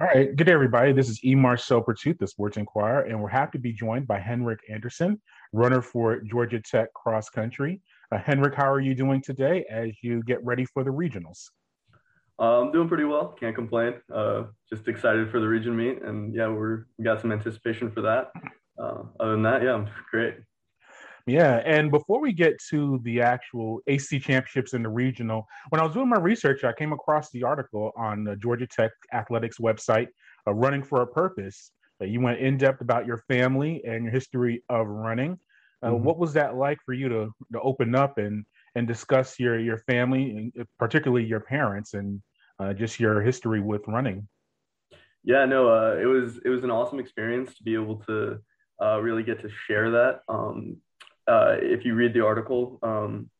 All right, good day, everybody. This is Marcel Pourtout, the Sports Inquirer, and we're happy to be joined by Henrik Anderson, runner for Georgia Tech Cross Country. Uh, Henrik, how are you doing today as you get ready for the regionals? Uh, I'm doing pretty well. Can't complain. Uh, just excited for the region meet, and yeah, we're we got some anticipation for that. Uh, other than that, yeah, I'm great. Yeah, and before we get to the actual ACC championships in the regional, when I was doing my research, I came across the article on the Georgia Tech athletics website, uh, "Running for a Purpose." Uh, you went in depth about your family and your history of running. Uh, mm-hmm. What was that like for you to to open up and and discuss your your family, and uh, particularly your parents, and uh, just your history with running? Yeah, no, uh, it was it was an awesome experience to be able to really get to share that. Um, uh, if you read the article, um,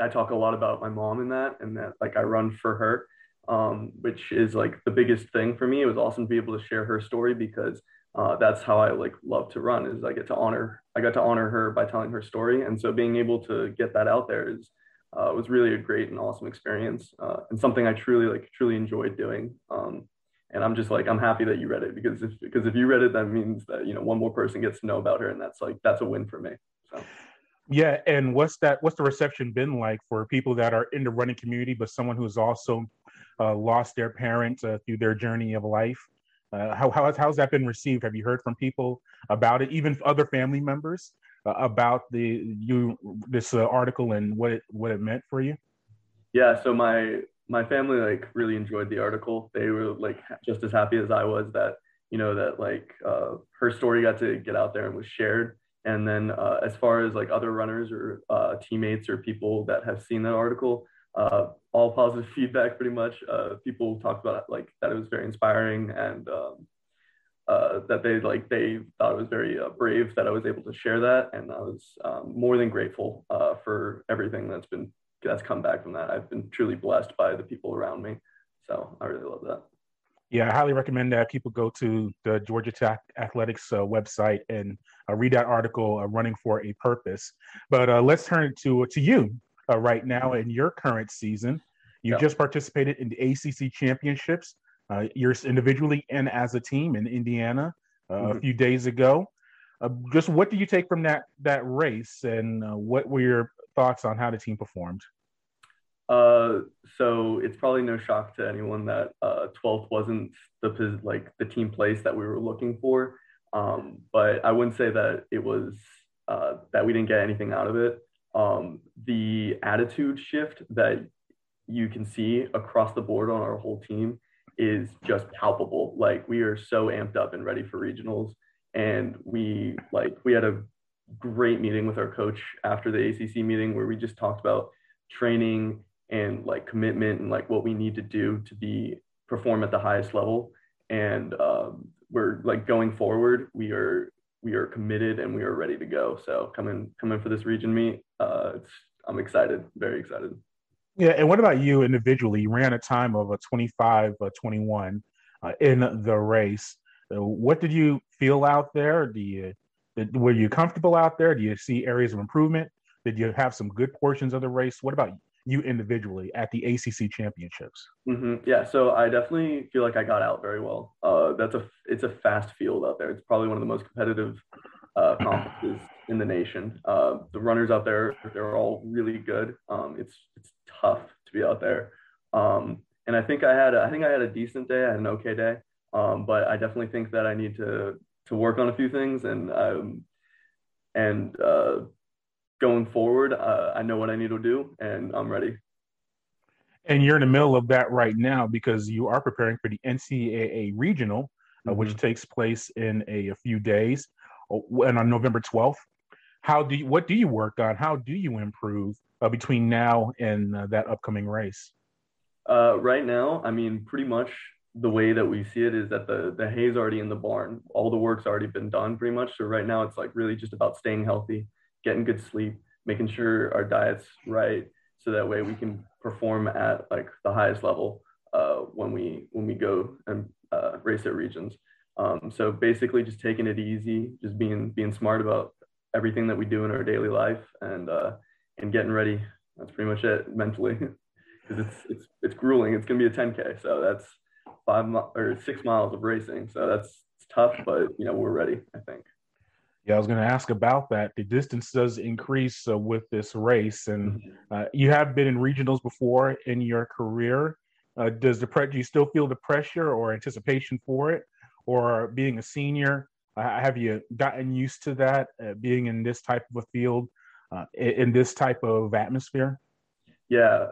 I talk a lot about my mom in that, and that like I run for her, um, which is like the biggest thing for me. It was awesome to be able to share her story because uh, that's how I like love to run. Is I get to honor I got to honor her by telling her story, and so being able to get that out there is uh, was really a great and awesome experience, uh, and something I truly like truly enjoyed doing. Um, and I'm just like I'm happy that you read it because if because if you read it, that means that you know one more person gets to know about her, and that's like that's a win for me. So. Yeah, and what's that? What's the reception been like for people that are in the running community, but someone who's also uh, lost their parent uh, through their journey of life? Uh, how, how has, how's that been received? Have you heard from people about it, even other family members, uh, about the you this uh, article and what it what it meant for you? Yeah, so my my family like really enjoyed the article. They were like just as happy as I was that you know that like uh, her story got to get out there and was shared and then uh, as far as like other runners or uh, teammates or people that have seen that article, uh, all positive feedback pretty much. Uh, people talked about like that it was very inspiring and um, uh, that they like they thought it was very uh, brave that I was able to share that, and I was um, more than grateful for everything that's been that's come back from that. I've been truly blessed by the people around me, so I really love that. Yeah, I highly recommend that people go to the Georgia Tech Athletics uh, website and uh, read that article, uh, "Running for a Purpose." But uh, let's turn to to you uh, right now in your current season. You yep. just participated in the ACC championships, uh, you're individually and as a team in Indiana mm-hmm. a few days ago. just what do you take from that that race, and what were your thoughts on how the team performed? Uh, so it's probably no shock to anyone that uh, 12th wasn't the like the team place that we were looking for. Um, but I wouldn't say that it was uh, that we didn't get anything out of it. Um, the attitude shift that you can see across the board on our whole team is just palpable. Like we are so amped up and ready for regionals, and we like we had a great meeting with our coach after the ACC meeting where we just talked about training and like commitment and like what we need to do to be perform at the highest level. And um, we're like going forward we are we are committed and we are ready to go. So come in come in for this region meet. Uh, i'm excited very excited. Yeah and what about you individually? You ran a time of a 25 uh, 21 uh, in the race. Uh, what did you feel out there? Do you were you comfortable out there? Do you see areas of improvement? Did you have some good portions of the race? What about you individually at the ACC championships? Mm-hmm. Yeah, so I definitely feel like I got out very well. Uh, that's a it's a fast field out there. It's probably one of the most competitive uh, conferences in the nation. Uh, the runners out there they're all really good. Um, it's it's tough to be out there. Um, and I think I had a, I think I had a decent day. I had an okay day. Um, but I definitely think that I need to to work on a few things and um, and uh, going forward, uh, I know what I need to do and I'm ready. And you're in the middle of that right now because you are preparing for the NCAA regional, uh, mm-hmm. which takes place in a, a, few days uh, and on November 12th. How do you, what do you work on? How do you improve uh, between now and uh, that upcoming race? Uh, right now, I mean, pretty much the way that we see it is that the the hay's already in the barn. All the work's already been done, pretty much. So right now, it's like really just about staying healthy, getting good sleep, making sure our diet's right, so that way we can perform at like the highest level uh, when we when we go and uh, race at regions. Um, so basically, just taking it easy, just being being smart about everything that we do in our daily life, and uh, and getting ready. That's pretty much it mentally, because it's it's it's grueling. It's gonna be a 10k, so that's five or six miles of racing. So that's it's tough, but you know we're ready. I think. Yeah, I was going to ask about that. The distance does increase uh, with this race, and mm-hmm. uh, you have been in regionals before in your career. Uh, does the pre- do you still feel the pressure or anticipation for it, or being a senior? Uh, have you gotten used to that, uh, being in this type of a field, uh, in, in, this type of atmosphere? Yeah,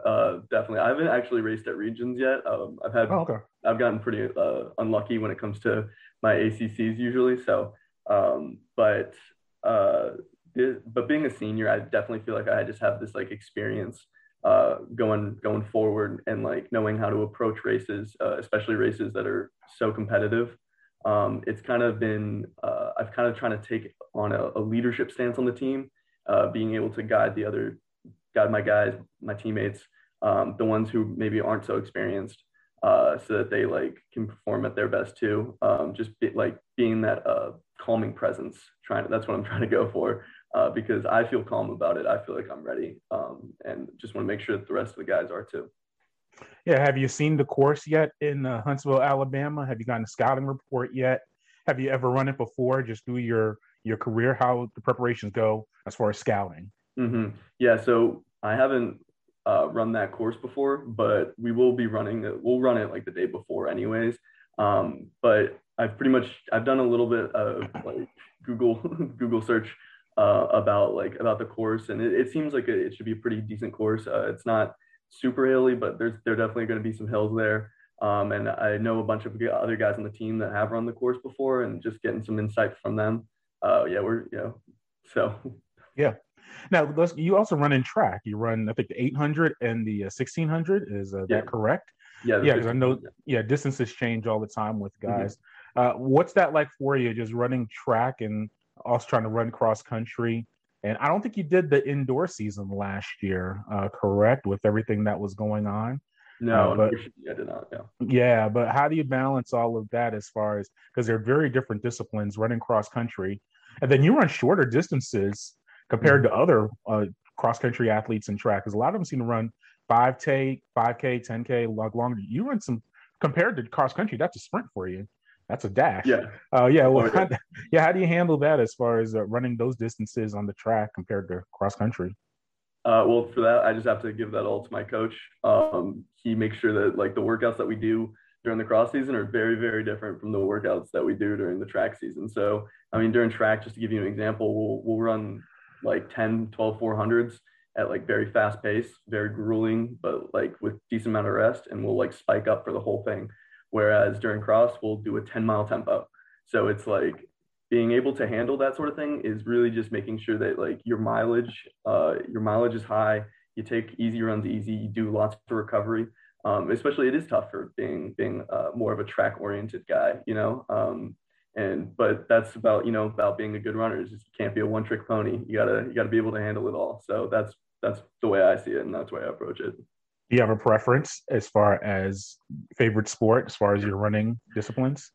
definitely. I haven't actually raced at regions yet. Um, I've had, oh, okay. I've gotten pretty unlucky when it comes to my ACCs usually. So um, but uh, but being a senior, I definitely feel like I just have this like experience uh, going going forward and like knowing how to approach races, uh, especially races that are so competitive. Um, it's kind of been uh, I've kind of trying to take on a, a leadership stance on the team, uh, being able to guide the other guide my guys, my teammates, um, the ones who maybe aren't so experienced, uh, so that they like can perform at their best too. Um, just be, like being that uh, calming presence. Trying to, that's what I'm trying to go for uh, because I feel calm about it. I feel like I'm ready, um, and just want to make sure that the rest of the guys are too. Yeah, have you seen the course yet in uh, Huntsville, Alabama? Have you gotten a scouting report yet? Have you ever run it before? Just through your your career, how the preparations go as far as scouting? Mm-hmm. Yeah, so I haven't uh, run that course before, but we will be running it. We'll run it like the day before, anyways. Um, but I've pretty much I've done a little bit of like Google Google search uh, about like about the course, and it, it seems like it, it, should be a pretty decent course. Uh, it's not super hilly, but there's there definitely going to be some hills there. Um, and I know a bunch of other guys on the team that have run the course before, and just getting some insight from them. Uh, yeah, we're you know, so yeah, now, you also run in track. You run, I think, the 800 and the 1600. Uh, Is uh, yeah. that correct? Yeah. Yeah, because I know, yeah, distances change all the time with mm-hmm. guys. Mm-hmm. Uh, what's that like for you, just running track and also trying to run cross country? And I don't think you did the indoor season last year, uh, correct, with everything that was going on. No, uh, but, I did not. Yeah. Yeah, but how do you balance all of that as far as because they're very different disciplines running cross country, and then you run shorter distances compared to other uh, cross country athletes in track, because a lot of them seem to run 5K, 5K, 10K, like longer. You run some compared to cross country. That's a sprint for you. That's a dash. Yeah. Uh, yeah. Well, oh, yeah. yeah. How do you handle that as far as uh, running those distances on the track compared to cross country? Uh, well, for that, I just have to give that all to my coach. Um, he makes sure that like the workouts that we do during the cross season are very, very different from the workouts that we do during the track season. So, I mean, during track, just to give you an example, we'll, we'll run like 10, 12, 400s at like very fast pace, very grueling, but like with decent amount of rest, and we'll like spike up for the whole thing. Whereas during cross, we'll do a 10 mile tempo. So it's like being able to handle that sort of thing is really just making sure that like your mileage, uh, your mileage is high. You take easy runs easy. You do lots of recovery. Um, especially it is tough for being being uh, more of a track oriented guy. You know, um, and but that's about you know about being a good runner is just you can't be a one trick pony you gotta you gotta be able to handle it all so that's that's the way i see it and that's the way i approach it do you have a preference as far as favorite sport as far as your running disciplines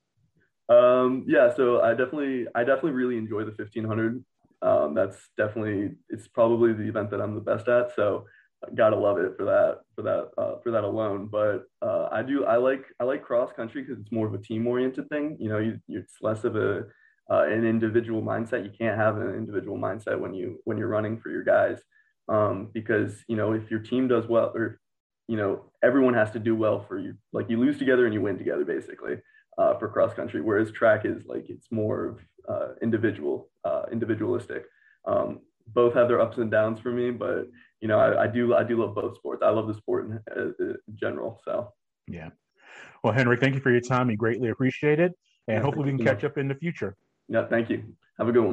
um yeah so i definitely i definitely really enjoy the 1500 um, that's definitely it's probably the event that i'm the best at so gotta love it for that for that uh, for that alone. But uh, I do I like I like cross country because it's more of a team oriented thing. You know, you, it's less of a uh, an individual mindset. You can't have an individual mindset when you when you're running for your guys um, because you know if your team does well or you know everyone has to do well for you. Like you lose together and you win together basically uh, for cross country. Whereas track is like it's more of uh, individual uh, individualistic. Um, both have their ups and downs for me, but you know, I, I do I do love both sports. I love the sport in, in general. So yeah. Well, Henry, thank you for your time. We greatly appreciate it, and yeah, hopefully we can catch up in the future. Yeah, thank you. Have a good one.